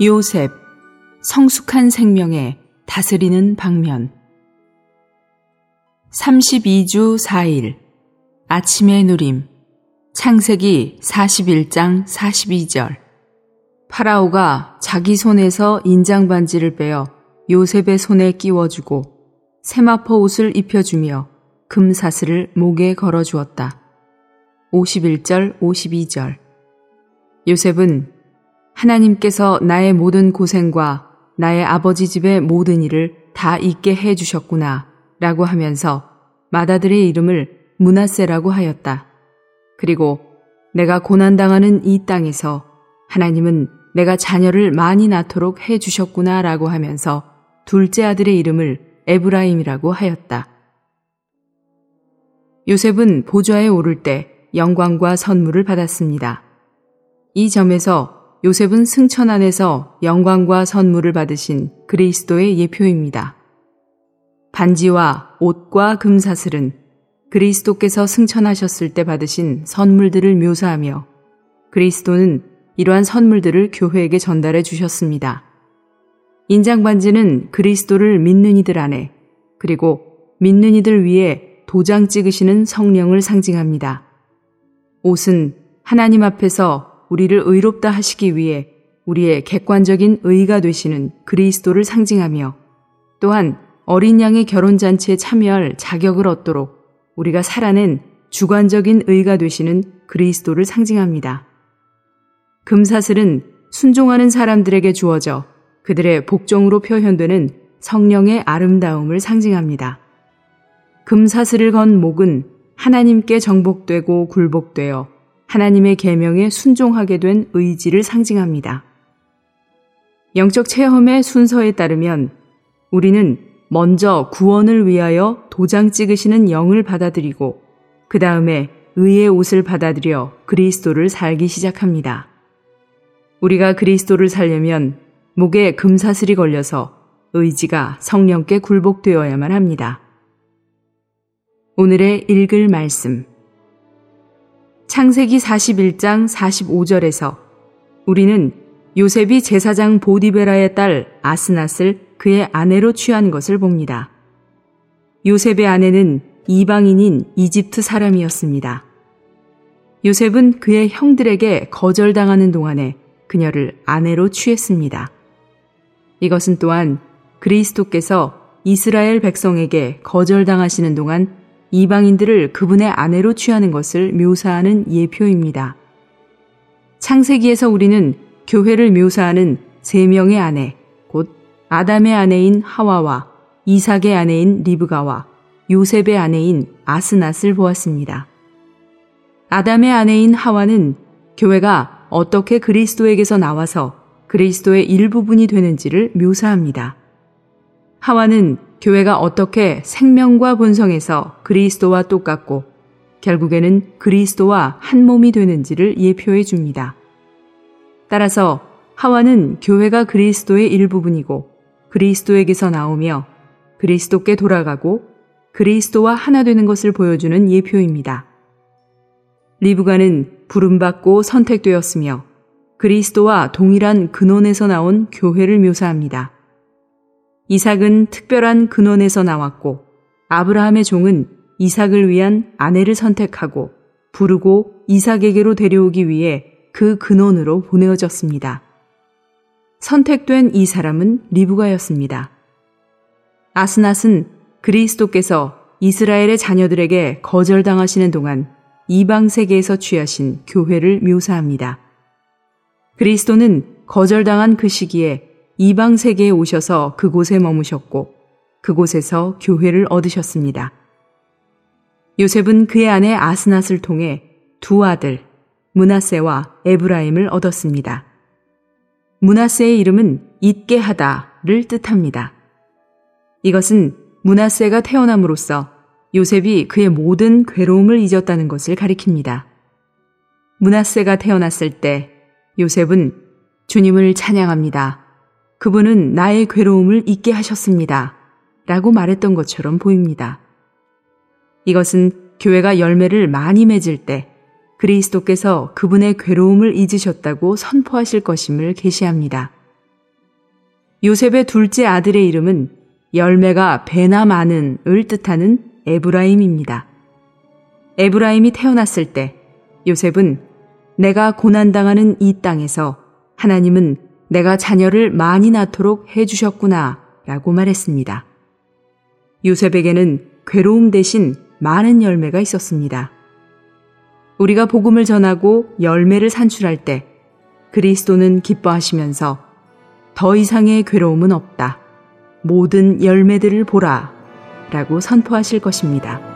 요셉, 성숙한 생명에 다스리는 방면. 32주 4일, 아침의 누림, 창세기 41장 42절. 파라오가 자기 손에서 인장반지를 빼어 요셉의 손에 끼워주고 세마포 옷을 입혀주며 금사슬을 목에 걸어주었다. 51절, 52절. 요셉은 하나님께서 나의 모든 고생과 나의 아버지 집의 모든 일을 다 잊게 해 주셨구나 라고 하면서 마다들의 이름을 문하세라고 하였다. 그리고 내가 고난당하는 이 땅에서 하나님은 내가 자녀를 많이 낳도록 해 주셨구나 라고 하면서 둘째 아들의 이름을 에브라임이라고 하였다. 요셉은 보좌에 오를 때 영광과 선물을 받았습니다. 이 점에서 요셉은 승천 안에서 영광과 선물을 받으신 그리스도의 예표입니다. 반지와 옷과 금사슬은 그리스도께서 승천하셨을 때 받으신 선물들을 묘사하며 그리스도는 이러한 선물들을 교회에게 전달해 주셨습니다. 인장반지는 그리스도를 믿는 이들 안에 그리고 믿는 이들 위에 도장 찍으시는 성령을 상징합니다. 옷은 하나님 앞에서 우리를 의롭다 하시기 위해 우리의 객관적인 의가 되시는 그리스도를 상징하며 또한 어린 양의 결혼잔치에 참여할 자격을 얻도록 우리가 살아낸 주관적인 의가 되시는 그리스도를 상징합니다. 금사슬은 순종하는 사람들에게 주어져 그들의 복종으로 표현되는 성령의 아름다움을 상징합니다. 금사슬을 건 목은 하나님께 정복되고 굴복되어 하나님의 계명에 순종하게 된 의지를 상징합니다. 영적 체험의 순서에 따르면 우리는 먼저 구원을 위하여 도장 찍으시는 영을 받아들이고 그 다음에 의의 옷을 받아들여 그리스도를 살기 시작합니다. 우리가 그리스도를 살려면 목에 금사슬이 걸려서 의지가 성령께 굴복되어야만 합니다. 오늘의 읽을 말씀. 창세기 41장 45절에서 우리는 요셉이 제사장 보디베라의 딸 아스낫을 그의 아내로 취한 것을 봅니다. 요셉의 아내는 이방인인 이집트 사람이었습니다. 요셉은 그의 형들에게 거절당하는 동안에 그녀를 아내로 취했습니다. 이것은 또한 그리스도께서 이스라엘 백성에게 거절당하시는 동안 이방인들을 그분의 아내로 취하는 것을 묘사하는 예표입니다. 창세기에서 우리는 교회를 묘사하는 세 명의 아내, 곧 아담의 아내인 하와와 이삭의 아내인 리브가와 요셉의 아내인 아스낫을 보았습니다. 아담의 아내인 하와는 교회가 어떻게 그리스도에게서 나와서 그리스도의 일부분이 되는지를 묘사합니다. 하와는 교회가 어떻게 생명과 본성에서 그리스도와 똑같고 결국에는 그리스도와 한 몸이 되는지를 예표해 줍니다. 따라서 하와는 교회가 그리스도의 일부분이고 그리스도에게서 나오며 그리스도께 돌아가고 그리스도와 하나 되는 것을 보여주는 예표입니다. 리브가는 부름받고 선택되었으며 그리스도와 동일한 근원에서 나온 교회를 묘사합니다. 이삭은 특별한 근원에서 나왔고 아브라함의 종은 이삭을 위한 아내를 선택하고 부르고 이삭에게로 데려오기 위해 그 근원으로 보내어졌습니다. 선택된 이 사람은 리브가였습니다. 아스낫은 그리스도께서 이스라엘의 자녀들에게 거절당하시는 동안 이방 세계에서 취하신 교회를 묘사합니다. 그리스도는 거절당한 그 시기에 이방 세계에 오셔서 그곳에 머무셨고 그곳에서 교회를 얻으셨습니다. 요셉은 그의 아내 아스낫을 통해 두 아들 문하세와 에브라임을 얻었습니다. 문하세의 이름은 잊게 하다를 뜻합니다. 이것은 문하세가 태어남으로써 요셉이 그의 모든 괴로움을 잊었다는 것을 가리킵니다. 문하세가 태어났을 때 요셉은 주님을 찬양합니다. 그분은 나의 괴로움을 잊게 하셨습니다. 라고 말했던 것처럼 보입니다. 이것은 교회가 열매를 많이 맺을 때 그리스도께서 그분의 괴로움을 잊으셨다고 선포하실 것임을 계시합니다. 요셉의 둘째 아들의 이름은 열매가 배나 많은을 뜻하는 에브라임입니다. 에브라임이 태어났을 때 요셉은 내가 고난당하는 이 땅에서 하나님은 내가 자녀를 많이 낳도록 해주셨구나 라고 말했습니다. 요셉에게는 괴로움 대신 많은 열매가 있었습니다. 우리가 복음을 전하고 열매를 산출할 때 그리스도는 기뻐하시면서 더 이상의 괴로움은 없다. 모든 열매들을 보라. 라고 선포하실 것입니다.